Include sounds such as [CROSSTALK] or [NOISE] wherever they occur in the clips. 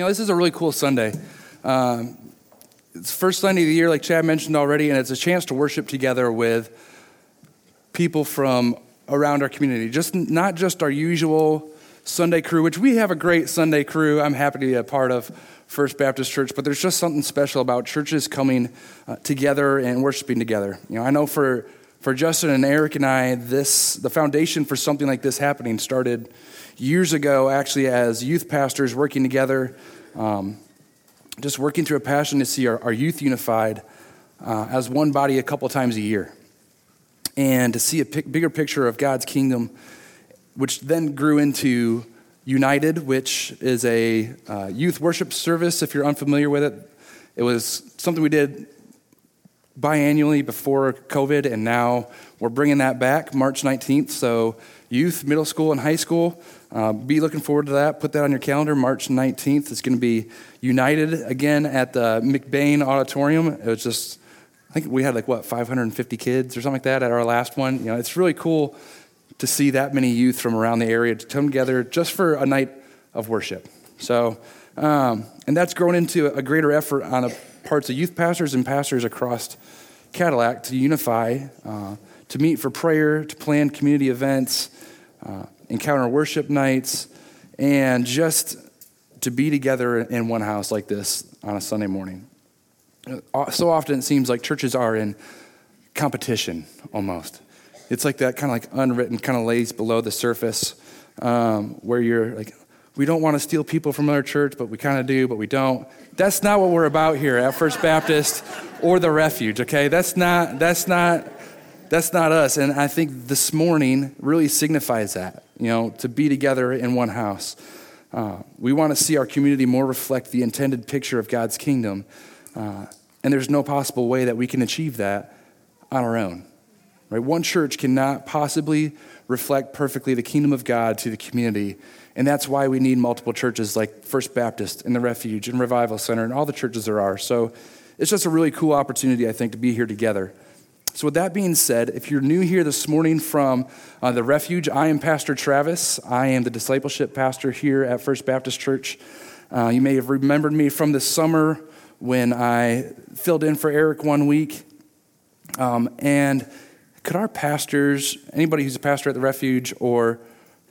You know, this is a really cool Sunday. Um, it's first Sunday of the year, like Chad mentioned already, and it's a chance to worship together with people from around our community. Just not just our usual Sunday crew, which we have a great Sunday crew. I'm happy to be a part of First Baptist Church, but there's just something special about churches coming uh, together and worshiping together. You know, I know for for Justin and Eric and I, this the foundation for something like this happening started years ago, actually, as youth pastors working together, um, just working through a passion to see our, our youth unified uh, as one body a couple times a year. And to see a pic- bigger picture of God's kingdom, which then grew into United, which is a uh, youth worship service, if you're unfamiliar with it. It was something we did biannually before COVID, and now we're bringing that back March 19th. So, youth, middle school, and high school uh, be looking forward to that. Put that on your calendar. March 19th. It's going to be United again at the McBain Auditorium. It was just, I think we had like, what, 550 kids or something like that at our last one. You know, it's really cool to see that many youth from around the area to come together just for a night of worship. So, um, and that's grown into a greater effort on the parts of youth pastors and pastors across Cadillac to unify, uh, to meet for prayer, to plan community events. Uh, encounter worship nights, and just to be together in one house like this on a Sunday morning. Uh, so often it seems like churches are in competition almost. It's like that kind of like unwritten kind of lays below the surface um, where you're like, we don't want to steal people from our church, but we kind of do, but we don't. That's not what we're about here at First Baptist or the Refuge, okay? That's not, that's not that's not us. And I think this morning really signifies that, you know, to be together in one house. Uh, we want to see our community more reflect the intended picture of God's kingdom. Uh, and there's no possible way that we can achieve that on our own. Right? One church cannot possibly reflect perfectly the kingdom of God to the community. And that's why we need multiple churches like First Baptist and the Refuge and Revival Center and all the churches there are. So it's just a really cool opportunity, I think, to be here together. So, with that being said, if you're new here this morning from uh, the refuge, I am Pastor Travis. I am the discipleship pastor here at First Baptist Church. Uh, you may have remembered me from this summer when I filled in for Eric one week. Um, and could our pastors, anybody who's a pastor at the refuge or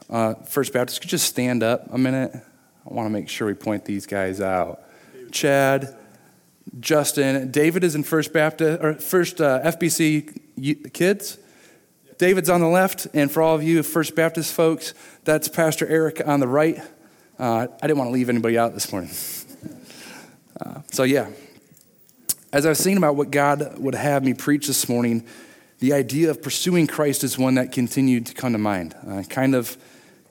uh, First Baptist, could just stand up a minute? I want to make sure we point these guys out. Chad, Justin. David is in First Baptist or First uh, FBC kids. David's on the left, and for all of you First Baptist folks, that's Pastor Eric on the right. Uh, I didn't want to leave anybody out this morning. Uh, so yeah, as I was thinking about what God would have me preach this morning, the idea of pursuing Christ is one that continued to come to mind. Uh, kind of,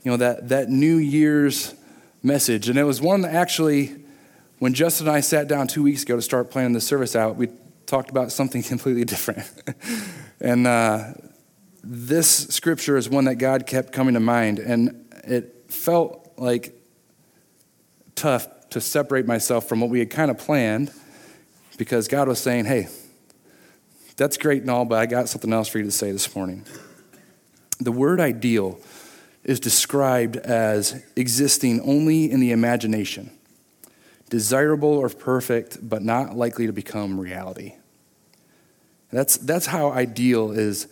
you know, that that New Year's message, and it was one that actually when Justin and I sat down two weeks ago to start planning the service out, we talked about something [LAUGHS] completely different. and uh, this scripture is one that God kept coming to mind. And it felt like tough to separate myself from what we had kind of planned because God was saying, hey, that's great and all, but I got something else for you to say this morning. The word ideal is described as existing only in the imagination desirable or perfect, but not likely to become reality. That's, that's how ideal is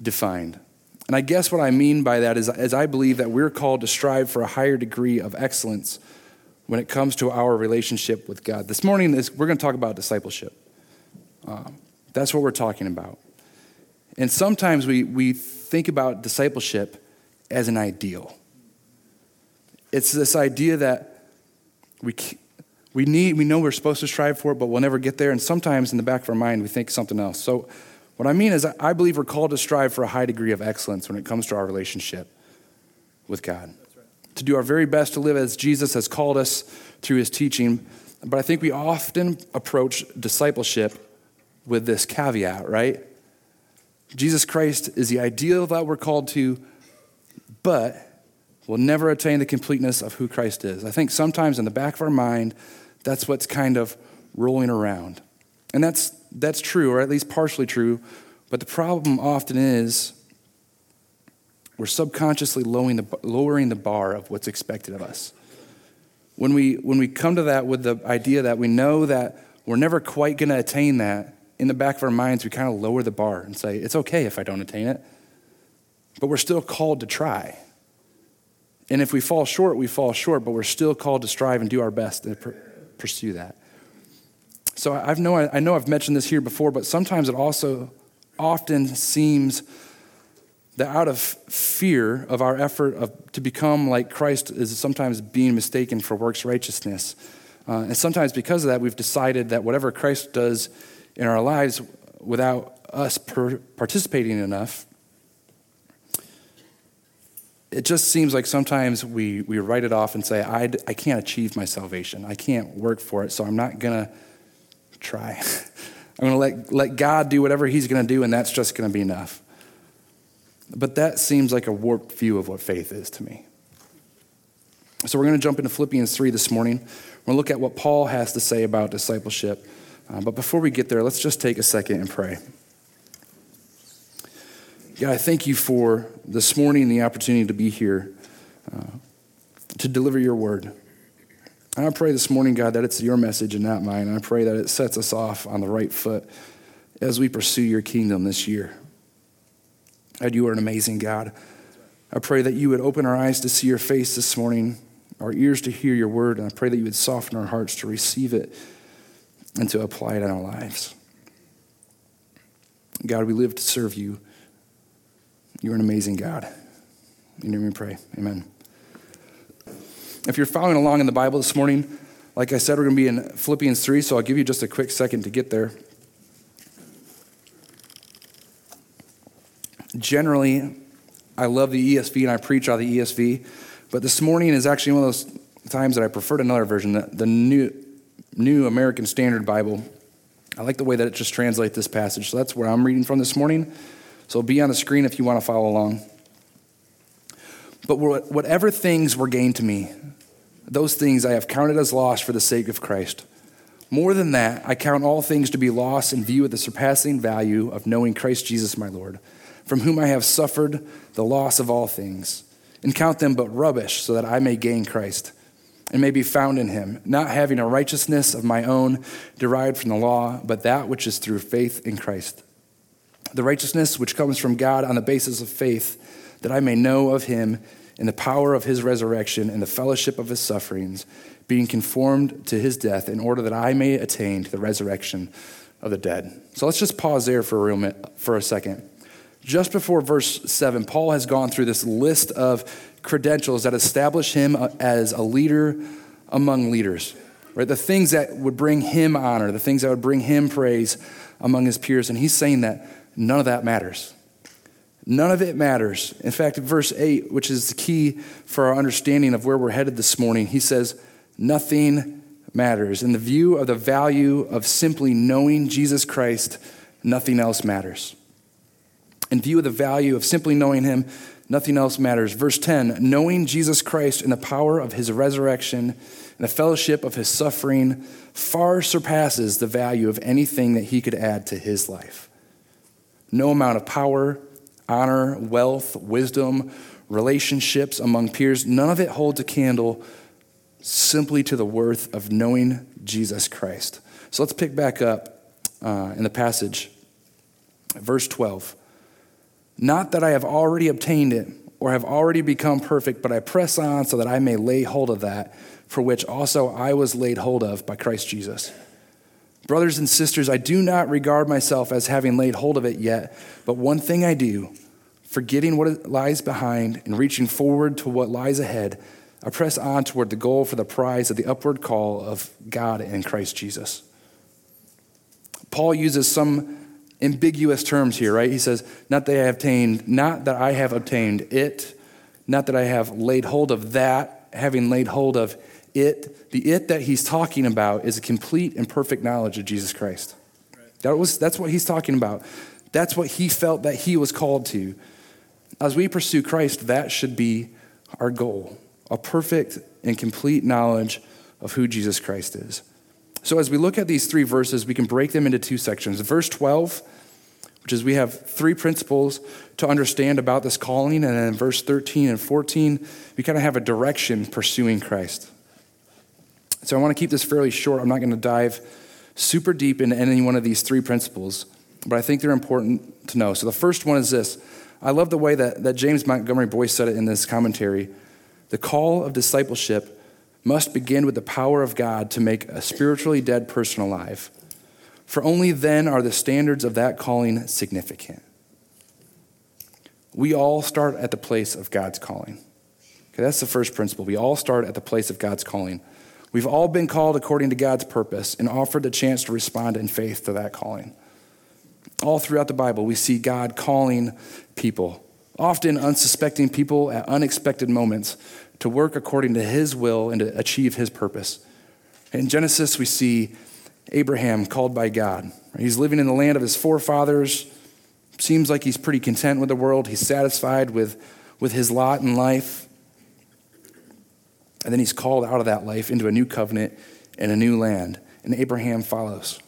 defined. And I guess what I mean by that is, is I believe that we're called to strive for a higher degree of excellence when it comes to our relationship with God. This morning, is, we're going to talk about discipleship. Um, that's what we're talking about. And sometimes we, we think about discipleship as an ideal. It's this idea that we, we need, we know we're supposed to strive for it, but we'll never get there. And sometimes in the back of our mind, we think something else. So, what I mean is, I believe we're called to strive for a high degree of excellence when it comes to our relationship with God. Right. To do our very best to live as Jesus has called us through his teaching, But I think we often approach discipleship with this caveat, right? Jesus Christ is the ideal that we're called to, but we'll never attain the completeness of who Christ is. I think sometimes in the back of our mind, that's what's kind of rolling around. And that's, that's true, or at least partially true, but the problem often is we're subconsciously lowering the, lowering the bar of what's expected of us. When we, when we come to that with the idea that we know that we're never quite going to attain that, in the back of our minds, we kind of lower the bar and say, it's okay if I don't attain it. But we're still called to try. And if we fall short, we fall short, but we're still called to strive and do our best to pursue that. So I've know, I know I've mentioned this here before, but sometimes it also often seems that out of fear of our effort of, to become like Christ is sometimes being mistaken for works righteousness. Uh, and sometimes because of that, we've decided that whatever Christ does in our lives without us per- participating enough, it just seems like sometimes we, we write it off and say, I, I can't achieve my salvation. I can't work for it, so I'm not going to try. [LAUGHS] I'm going to let, let God do whatever He's going to do, and that's just going to be enough. But that seems like a warped view of what faith is to me. So we're going to jump into Philippians 3 this morning. We're going to look at what Paul has to say about discipleship. Uh, but before we get there, let's just take a second and pray. God, I thank you for this morning the opportunity to be here uh, to deliver your word. And I pray this morning, God, that it's your message and not mine. And I pray that it sets us off on the right foot as we pursue your kingdom this year. God, you are an amazing God. I pray that you would open our eyes to see your face this morning, our ears to hear your word, and I pray that you would soften our hearts to receive it and to apply it in our lives. God, we live to serve you. You're an amazing God. Your name we pray. Amen. If you're following along in the Bible this morning, like I said, we're going to be in Philippians 3, so I'll give you just a quick second to get there. Generally, I love the ESV and I preach out of the ESV, but this morning is actually one of those times that I preferred another version, the, the New, New American Standard Bible. I like the way that it just translates this passage, so that's where I'm reading from this morning. So be on the screen if you want to follow along. But whatever things were gained to me, those things I have counted as loss for the sake of Christ. More than that, I count all things to be lost in view of the surpassing value of knowing Christ Jesus my Lord, from whom I have suffered the loss of all things, and count them but rubbish, so that I may gain Christ and may be found in him, not having a righteousness of my own derived from the law, but that which is through faith in Christ. The righteousness which comes from God on the basis of faith, that I may know of him in the power of his resurrection and the fellowship of his sufferings, being conformed to his death, in order that I may attain to the resurrection of the dead. So let's just pause there for a, real for a second. Just before verse 7, Paul has gone through this list of credentials that establish him uh, as a leader among leaders. Right? The things that would bring him honor, the things that would bring him praise among his peers. And he's saying that none of that matters. None of it matters. In fact, verse 8, which is the key for our understanding of where we're headed this morning, he says, Nothing matters. In the view of the value of simply knowing Jesus Christ, nothing else matters. In view of the value of simply knowing him, nothing else matters. Verse 10 knowing Jesus Christ and the power of his resurrection and the fellowship of his suffering far surpasses the value of anything that he could add to his life. No amount of power, honor, wealth, wisdom, relationships among peers, none of it holds a candle simply to the worth of knowing Jesus Christ. So let's pick back up uh, in the passage, verse 12. Not that I have already obtained it or have already become perfect, but I press on so that I may lay hold of that for which also I was laid hold of by Christ Jesus. Brothers and sisters, I do not regard myself as having laid hold of it yet, but one thing I do, forgetting what lies behind and reaching forward to what lies ahead, I press on toward the goal for the prize of the upward call of God in Christ Jesus. Paul uses some ambiguous terms here, right? He says, not that I have obtained, not that I have obtained it, not that I have laid hold of that, having laid hold of it, the it that he's talking about is a complete and perfect knowledge of Jesus Christ. That was, that's what he's talking about. That's what he felt that he was called to. As we pursue Christ, that should be our goal a perfect and complete knowledge of who Jesus Christ is. So, as we look at these three verses, we can break them into two sections. Verse 12, which is we have three principles to understand about this calling, and then in verse 13 and 14, we kind of have a direction pursuing Christ. So, I want to keep this fairly short. I'm not going to dive super deep into any one of these three principles, but I think they're important to know. So, the first one is this I love the way that, that James Montgomery Boice said it in this commentary. The call of discipleship must begin with the power of God to make a spiritually dead person alive. For only then are the standards of that calling significant. We all start at the place of God's calling. Okay, that's the first principle. We all start at the place of God's calling. We've all been called according to God's purpose and offered the chance to respond in faith to that calling. All throughout the Bible, we see God calling people, often unsuspecting people at unexpected moments, to work according to His will and to achieve His purpose. In Genesis, we see Abraham called by God. He's living in the land of his forefathers. Seems like he's pretty content with the world. He's satisfied with, with his lot in life. And then he's called out of that life into a new covenant and a new land. And Abraham follows.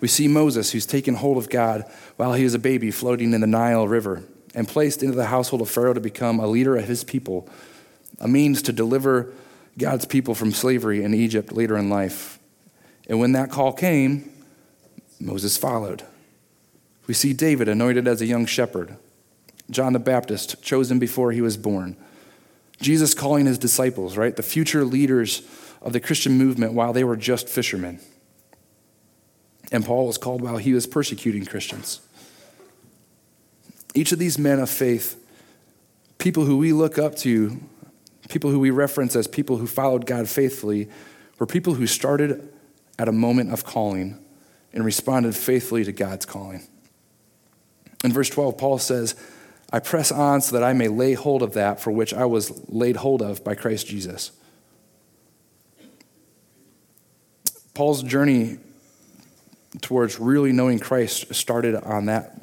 We see Moses, who's taken hold of God while he was a baby floating in the Nile River and placed into the household of Pharaoh to become a leader of his people, a means to deliver God's people from slavery in Egypt later in life. And when that call came, Moses followed. We see David anointed as a young shepherd, John the Baptist chosen before he was born. Jesus calling his disciples, right? The future leaders of the Christian movement while they were just fishermen. And Paul was called while he was persecuting Christians. Each of these men of faith, people who we look up to, people who we reference as people who followed God faithfully, were people who started at a moment of calling and responded faithfully to God's calling. In verse 12, Paul says, I press on so that I may lay hold of that for which I was laid hold of by Christ Jesus. Paul's journey towards really knowing Christ started on that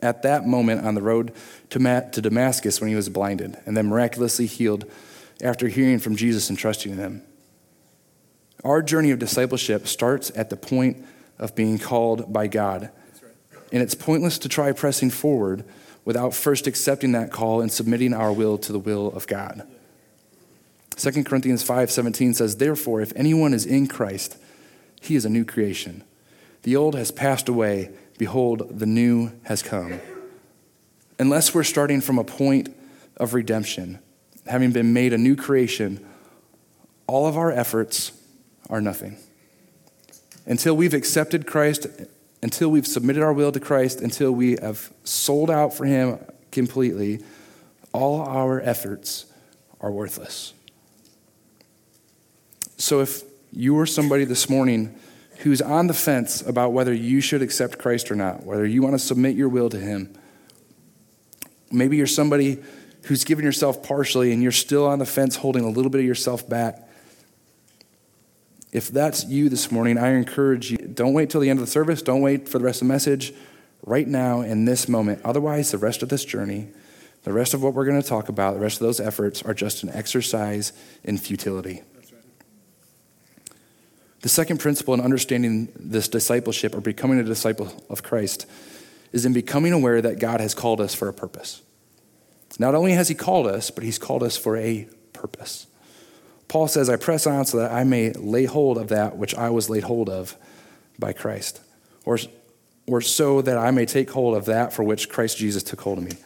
at that moment on the road to, to Damascus when he was blinded and then miraculously healed after hearing from Jesus and trusting in him. Our journey of discipleship starts at the point of being called by God. Right. And it's pointless to try pressing forward without first accepting that call and submitting our will to the will of God. 2 Corinthians 5:17 says, "Therefore, if anyone is in Christ, he is a new creation. The old has passed away; behold, the new has come." Unless we're starting from a point of redemption, having been made a new creation, all of our efforts are nothing. Until we've accepted Christ until we've submitted our will to Christ, until we have sold out for Him completely, all our efforts are worthless. So if you are somebody this morning who's on the fence about whether you should accept Christ or not, whether you want to submit your will to Him, maybe you're somebody who's given yourself partially and you're still on the fence holding a little bit of yourself back. If that's you this morning, I encourage you don't wait till the end of the service, don't wait for the rest of the message. Right now, in this moment. Otherwise, the rest of this journey, the rest of what we're going to talk about, the rest of those efforts are just an exercise in futility. The second principle in understanding this discipleship or becoming a disciple of Christ is in becoming aware that God has called us for a purpose. Not only has He called us, but He's called us for a purpose. Paul says, I press on so that I may lay hold of that which I was laid hold of by Christ, or, or so that I may take hold of that for which Christ Jesus took hold of me.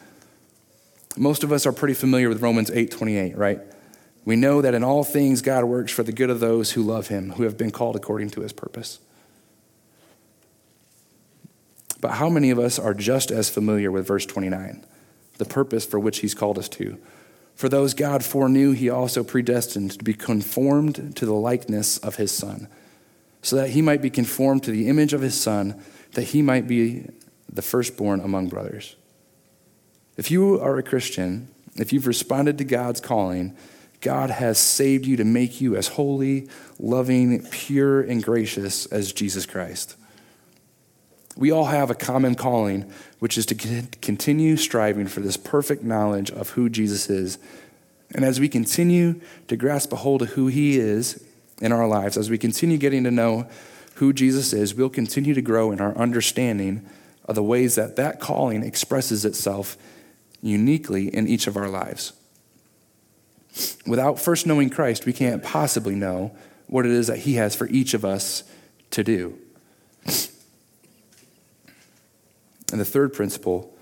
Most of us are pretty familiar with Romans 8:28, right? We know that in all things God works for the good of those who love him, who have been called according to his purpose. But how many of us are just as familiar with verse 29, the purpose for which he's called us to? For those God foreknew, he also predestined to be conformed to the likeness of his Son, so that he might be conformed to the image of his Son, that he might be the firstborn among brothers. If you are a Christian, if you've responded to God's calling, God has saved you to make you as holy, loving, pure, and gracious as Jesus Christ. We all have a common calling, which is to continue striving for this perfect knowledge of who Jesus is. And as we continue to grasp a hold of who he is in our lives, as we continue getting to know who Jesus is, we'll continue to grow in our understanding of the ways that that calling expresses itself uniquely in each of our lives. Without first knowing Christ, we can't possibly know what it is that he has for each of us to do. And the third principle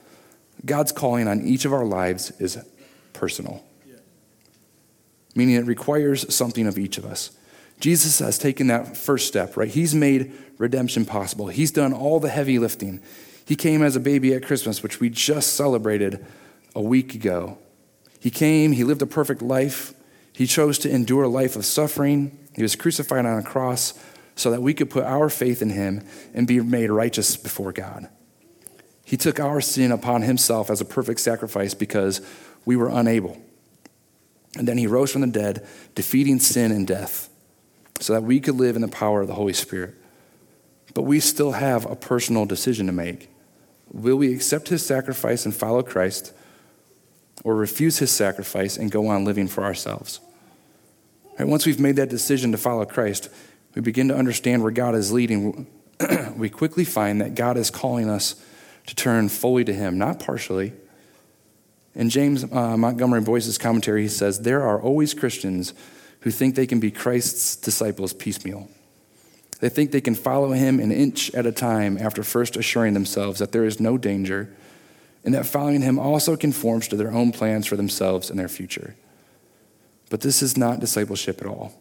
God's calling on each of our lives is personal, meaning it requires something of each of us. Jesus has taken that first step, right? He's made redemption possible. He's done all the heavy lifting. He came as a baby at Christmas, which we just celebrated a week ago. He came, he lived a perfect life. He chose to endure a life of suffering. He was crucified on a cross so that we could put our faith in him and be made righteous before God. He took our sin upon himself as a perfect sacrifice because we were unable. And then he rose from the dead, defeating sin and death, so that we could live in the power of the Holy Spirit. But we still have a personal decision to make. Will we accept his sacrifice and follow Christ, or refuse his sacrifice and go on living for ourselves? Once we've made that decision to follow Christ, we begin to understand where God is leading. [CLEARS THROAT] we quickly find that God is calling us to turn fully to Him, not partially. In James uh, Montgomery Boice's commentary, he says, There are always Christians who think they can be Christ's disciples piecemeal. They think they can follow him an inch at a time after first assuring themselves that there is no danger and that following him also conforms to their own plans for themselves and their future. But this is not discipleship at all.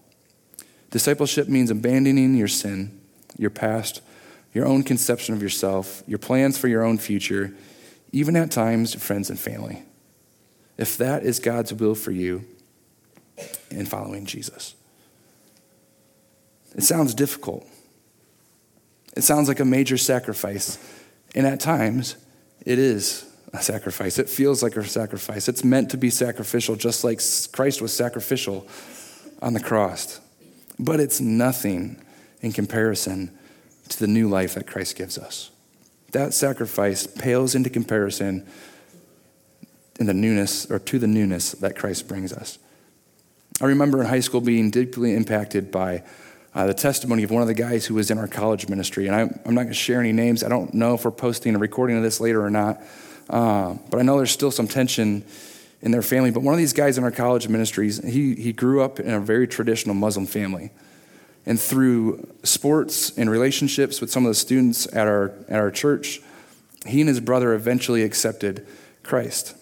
Discipleship means abandoning your sin, your past, your own conception of yourself, your plans for your own future, even at times friends and family. If that is God's will for you in following Jesus. It sounds difficult. It sounds like a major sacrifice. And at times, it is a sacrifice. It feels like a sacrifice. It's meant to be sacrificial, just like Christ was sacrificial on the cross. But it's nothing in comparison to the new life that Christ gives us. That sacrifice pales into comparison in the newness or to the newness that Christ brings us. I remember in high school being deeply impacted by uh, the testimony of one of the guys who was in our college ministry. And I, am not going to share any names. I don't know if we're posting a recording of this later or not. Uh, but I know there's still some tension in their family. But one of these guys in our college ministries, he, he grew up in a very traditional Muslim family. And through sports and relationships with some of the students at our, at our church, he and his brother eventually accepted Christ.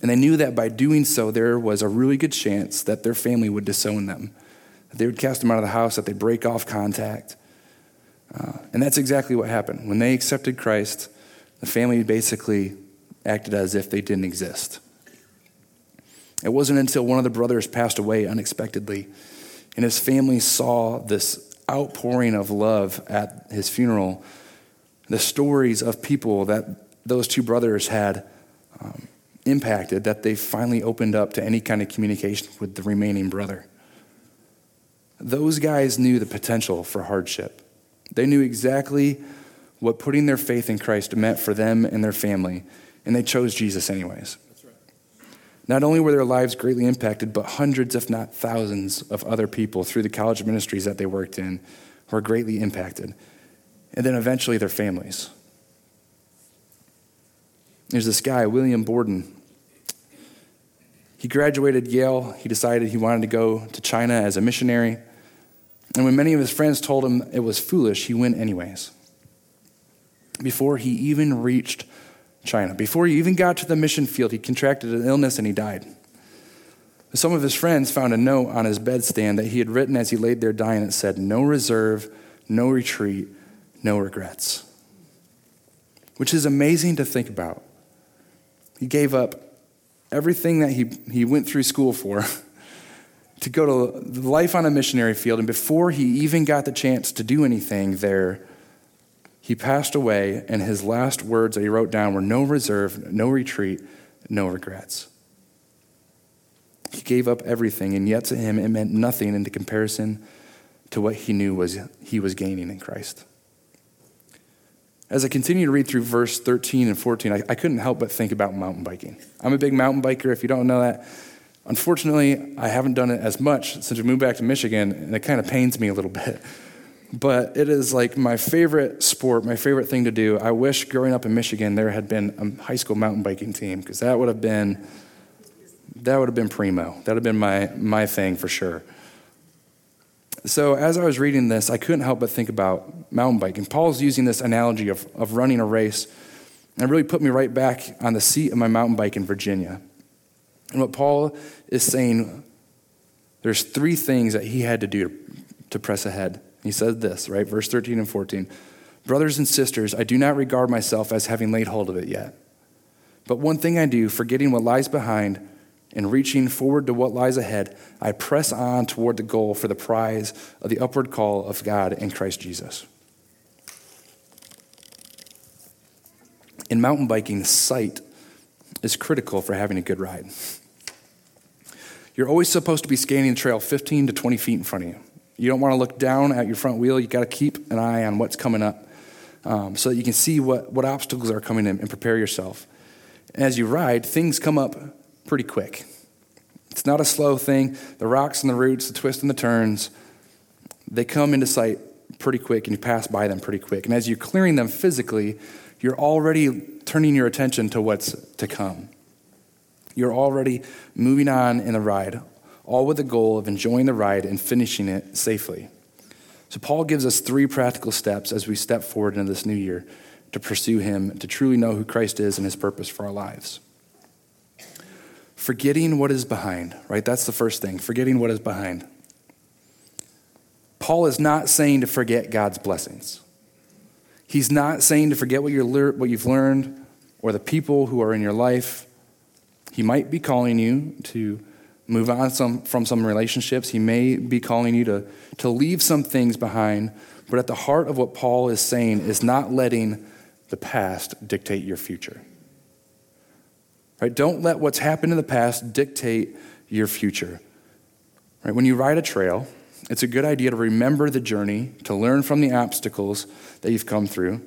And they knew that by doing so, there was a really good chance that their family would disown them, that they would cast them out of the house, that they'd break off contact. Uh, and that's exactly what happened. When they accepted Christ, the family basically acted as if they didn't exist. It wasn't until one of the brothers passed away unexpectedly and his family saw this outpouring of love at his funeral, the stories of people that those two brothers had um, impacted, that they finally opened up to any kind of communication with the remaining brother. Those guys knew the potential for hardship. They knew exactly what putting their faith in Christ meant for them and their family, and they chose Jesus anyways. Not only were their lives greatly impacted, but hundreds, if not thousands, of other people through the college ministries that they worked in were greatly impacted. And then eventually their families. There's this guy, William Borden. He graduated Yale. He decided he wanted to go to China as a missionary. And when many of his friends told him it was foolish, he went anyways. Before he even reached China. Before he even got to the mission field, he contracted an illness and he died. Some of his friends found a note on his bedstand that he had written as he laid there dying. It said, No reserve, no retreat, no regrets. Which is amazing to think about. He gave up everything that he, he went through school for [LAUGHS] to go to life on a missionary field. And before he even got the chance to do anything there, he passed away, and his last words that he wrote down were no reserve, no retreat, no regrets. He gave up everything, and yet to him it meant nothing in comparison to what he knew was he was gaining in Christ. As I continue to read through verse 13 and 14, I, I couldn't help but think about mountain biking. I'm a big mountain biker, if you don't know that. Unfortunately, I haven't done it as much since we moved back to Michigan, and it kind of pains me a little bit. But it is like my favorite sport, my favorite thing to do. I wish growing up in Michigan there had been a high school mountain biking team because that would have been that would have been primo. That would have been my my thing for sure. So, as I was reading this, I couldn't help but think about mountain biking. Paul's using this analogy of, of running a race, and it really put me right back on the seat of my mountain bike in Virginia. And what Paul is saying, there's three things that he had to do to, to press ahead. He said this, right? Verse 13 and 14. Brothers and sisters, I do not regard myself as having laid hold of it yet. But one thing I do, forgetting what lies behind and reaching forward to what lies ahead, I press on toward the goal for the prize of the upward call of God in Christ Jesus. In mountain biking, sight is critical for having a good ride. You're always supposed to be scanning the trail 15 to 20 feet in front of you. You don't want to look down at your front wheel. You got to keep an eye on what's coming up um, so that you can see what, what obstacles are coming in and prepare yourself. As you ride, things come up pretty quick. It's not a slow thing. The rocks and the roots, the twists and the turns, they come into sight pretty quick and you pass by them pretty quick. And as you're clearing them physically, you're already turning your attention to what's to come. You're already moving on in the ride, all with the goal of enjoying the ride and finishing it safely. So, Paul gives us three practical steps as we step forward into this new year to pursue Him, to truly know who Christ is and His purpose for our lives forgetting what is behind, right? That's the first thing, forgetting what is behind. Paul is not saying to forget God's blessings. He's not saying to forget what, you're, what you've learned or the people who are in your life. He might be calling you to move on some, from some relationships. He may be calling you to, to leave some things behind. But at the heart of what Paul is saying is not letting the past dictate your future. Right? Don't let what's happened in the past dictate your future. Right? When you ride a trail, it's a good idea to remember the journey, to learn from the obstacles that you've come through.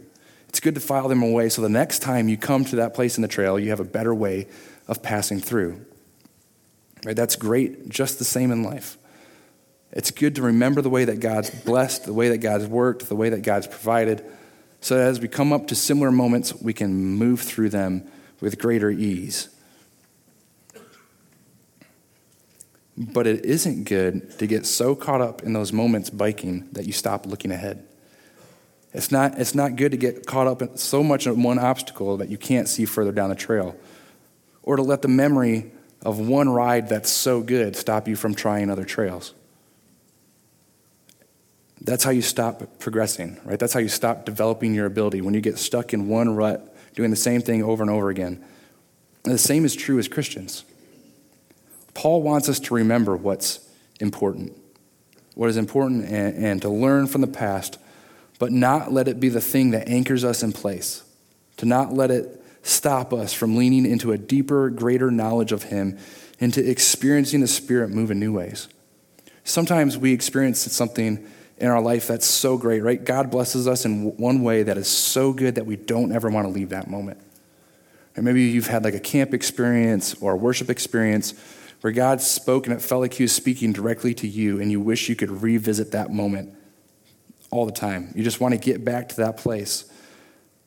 It's good to file them away so the next time you come to that place in the trail, you have a better way of passing through. Right? That's great, just the same in life. It's good to remember the way that God's blessed, the way that God's worked, the way that God's provided, so that as we come up to similar moments, we can move through them with greater ease. But it isn't good to get so caught up in those moments biking that you stop looking ahead. It's not, it's not good to get caught up in so much in one obstacle that you can't see further down the trail. Or to let the memory of one ride that's so good stop you from trying other trails. That's how you stop progressing, right? That's how you stop developing your ability. When you get stuck in one rut, doing the same thing over and over again. And the same is true as Christians. Paul wants us to remember what's important, what is important, and, and to learn from the past, but not let it be the thing that anchors us in place, to not let it stop us from leaning into a deeper, greater knowledge of Him, into experiencing the Spirit move in new ways. Sometimes we experience something in our life that's so great, right? God blesses us in one way that is so good that we don't ever want to leave that moment. And maybe you've had like a camp experience or a worship experience where God spoke and it felt like He was speaking directly to you, and you wish you could revisit that moment all the time. You just want to get back to that place.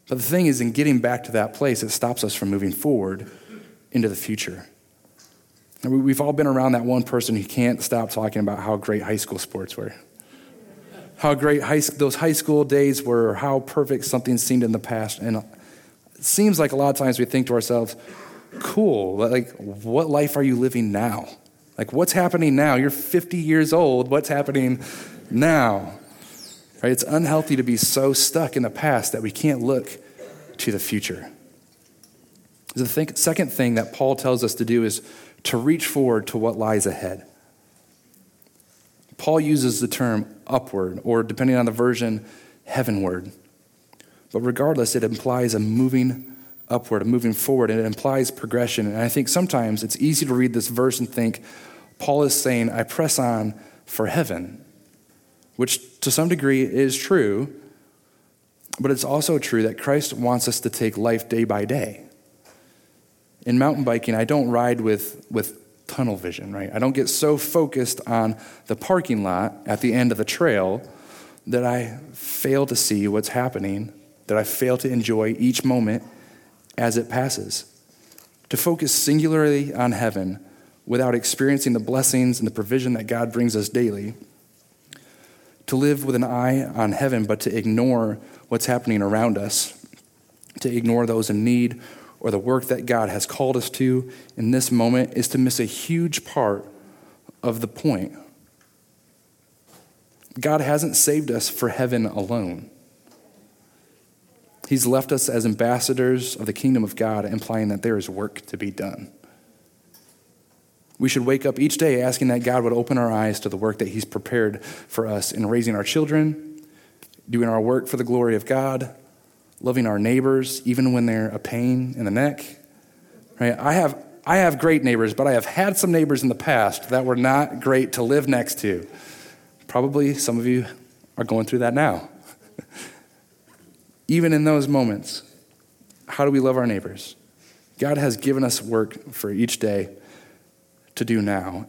But the thing is, in getting back to that place, it stops us from moving forward into the future. And we've all been around that one person who can't stop talking about how great high school sports were how great high, those high school days were, how perfect something seemed in the past. And it seems like a lot of times we think to ourselves, cool, like, what life are you living now? Like, what's happening now? You're 50 years old. What's happening now? Right? It's unhealthy to be so stuck in the past that we can't look to the future. The second thing that Paul tells us to do is to reach forward to what lies ahead. Paul uses the term upward, or depending on the version, heavenward. But regardless, it implies a moving upward a moving forward, and it implies progression. And I think sometimes it's easy to read this verse and think, Paul is saying, I press on for heaven, which to some degree is true, but it's also true that Christ wants us to take life day by day. In mountain biking, I don't ride with, with tunnel vision, right? I don't get so focused on the parking lot at the end of the trail that I fail to see what's happening, that I fail to enjoy each moment as it passes. To focus singularly on heaven without experiencing the blessings and the provision that God brings us daily. To live with an eye on heaven, but to ignore what's happening around us, to ignore those in need or the work that God has called us to in this moment is to miss a huge part of the point. God hasn't saved us for heaven alone. He's left us as ambassadors of the kingdom of God, implying that there is work to be done. We should wake up each day asking that God would open our eyes to the work that He's prepared for us in raising our children, doing our work for the glory of God, loving our neighbors, even when they're a pain in the neck. Right? I have, I have great neighbors, but I have had some neighbors in the past that were not great to live next to. Probably some of you are going through that now. [LAUGHS] even in those moments, how do we love our neighbors? God has given us work for each day to do now.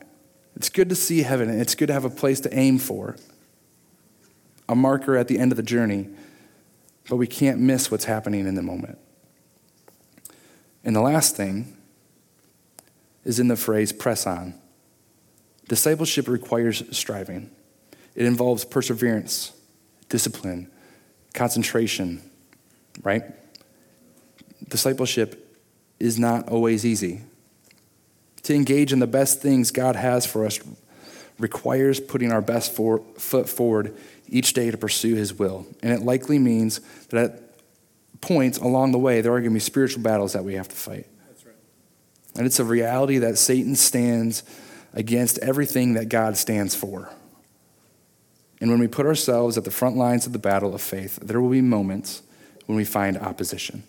It's good to see heaven, and it's good to have a place to aim for, a marker at the end of the journey but we can't miss what's happening in the moment. And the last thing is in the phrase press on. Discipleship requires striving, it involves perseverance, discipline, concentration, right? Discipleship is not always easy. To engage in the best things God has for us requires putting our best for, foot forward each day to pursue his will. And it likely means that at points along the way, there are going to be spiritual battles that we have to fight. That's right. And it's a reality that Satan stands against everything that God stands for. And when we put ourselves at the front lines of the battle of faith, there will be moments when we find opposition.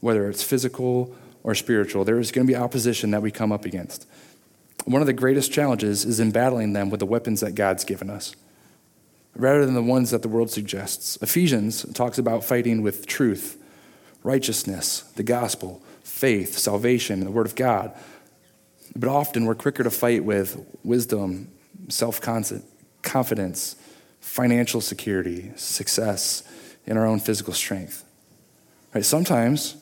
Whether it's physical or spiritual, there is going to be opposition that we come up against. One of the greatest challenges is in battling them with the weapons that God's given us rather than the ones that the world suggests. Ephesians talks about fighting with truth, righteousness, the gospel, faith, salvation, the word of God. But often we're quicker to fight with wisdom, self confidence, financial security, success, and our own physical strength. Right? Sometimes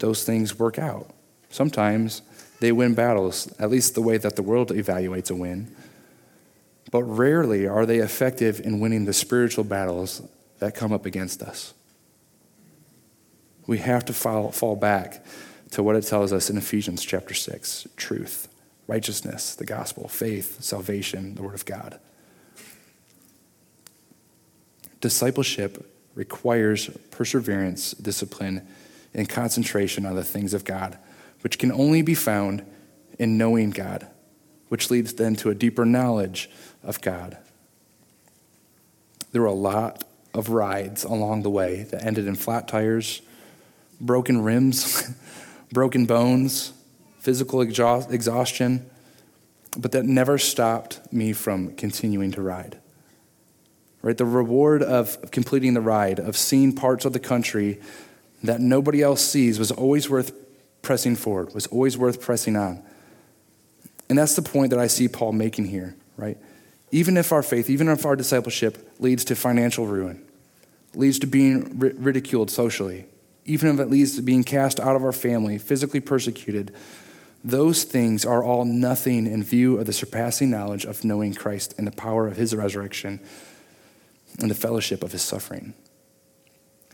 those things work out. Sometimes they win battles, at least the way that the world evaluates a win but rarely are they effective in winning the spiritual battles that come up against us. We have to fall, fall back to what it tells us in Ephesians chapter 6 truth, righteousness, the gospel, faith, salvation, the word of God. Discipleship requires perseverance, discipline, and concentration on the things of God, which can only be found in knowing God, which leads then to a deeper knowledge of God. There were a lot of rides along the way that ended in flat tires, broken rims, [LAUGHS] broken bones, physical exhaustion, but that never stopped me from continuing to ride. Right? The reward of completing the ride, of seeing parts of the country that nobody else sees, was always worth pressing forward, was always worth pressing on. And that's the point that I see Paul making here, right? even if our faith, even if our discipleship leads to financial ruin, leads to being ridiculed socially, even if it leads to being cast out of our family, physically persecuted, those things are all nothing in view of the surpassing knowledge of knowing Christ and the power of his resurrection and the fellowship of his suffering.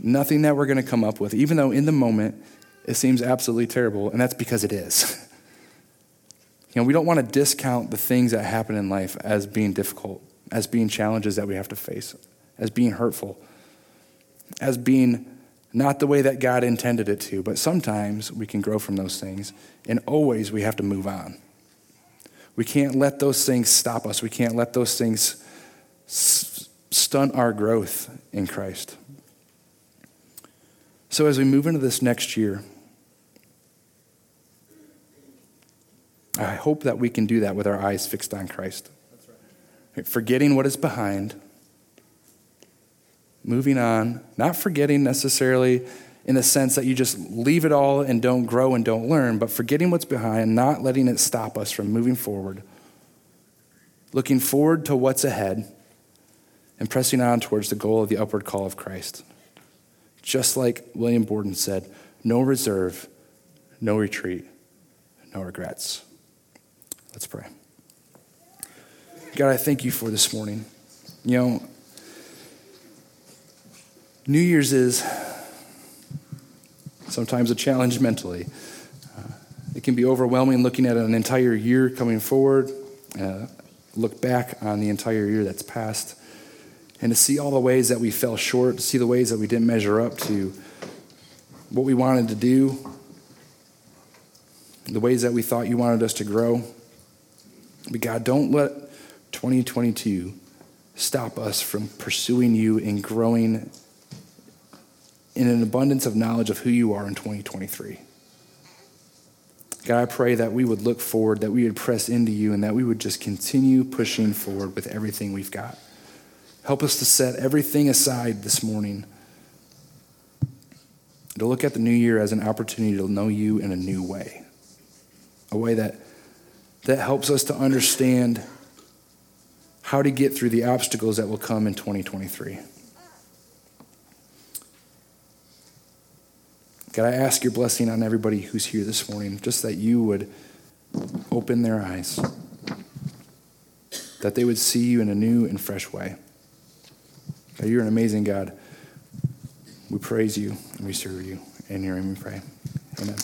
Nothing that we're going to come up with, even though in the moment it seems absolutely terrible, and that's because it is. [LAUGHS] You know, we don't want to discount the things that happen in life as being difficult, as being challenges that we have to face, as being hurtful, as being not the way that God intended it to. But sometimes we can grow from those things, and always we have to move on. We can't let those things stop us. We can't let those things stunt our growth in Christ. So as we move into this next year, I hope that we can do that with our eyes fixed on Christ. Right. Forgetting what is behind, moving on, not forgetting necessarily in the sense that you just leave it all and don't grow and don't learn, but forgetting what's behind, not letting it stop us from moving forward, looking forward to what's ahead, and pressing on towards the goal of the upward call of Christ. Just like William Borden said, no reserve, no retreat, no regrets. Let's pray. God, I thank you for this morning. You know, New Year's is sometimes a challenge mentally. Uh, it can be overwhelming looking at an entire year coming forward, uh, look back on the entire year that's passed, and to see all the ways that we fell short, to see the ways that we didn't measure up to what we wanted to do, the ways that we thought you wanted us to grow. But God, don't let 2022 stop us from pursuing you and growing in an abundance of knowledge of who you are in 2023. God, I pray that we would look forward, that we would press into you, and that we would just continue pushing forward with everything we've got. Help us to set everything aside this morning, to look at the new year as an opportunity to know you in a new way, a way that that helps us to understand how to get through the obstacles that will come in 2023. God, I ask your blessing on everybody who's here this morning, just that you would open their eyes, that they would see you in a new and fresh way. You're an amazing God. We praise you and we serve you. In your name we pray. Amen.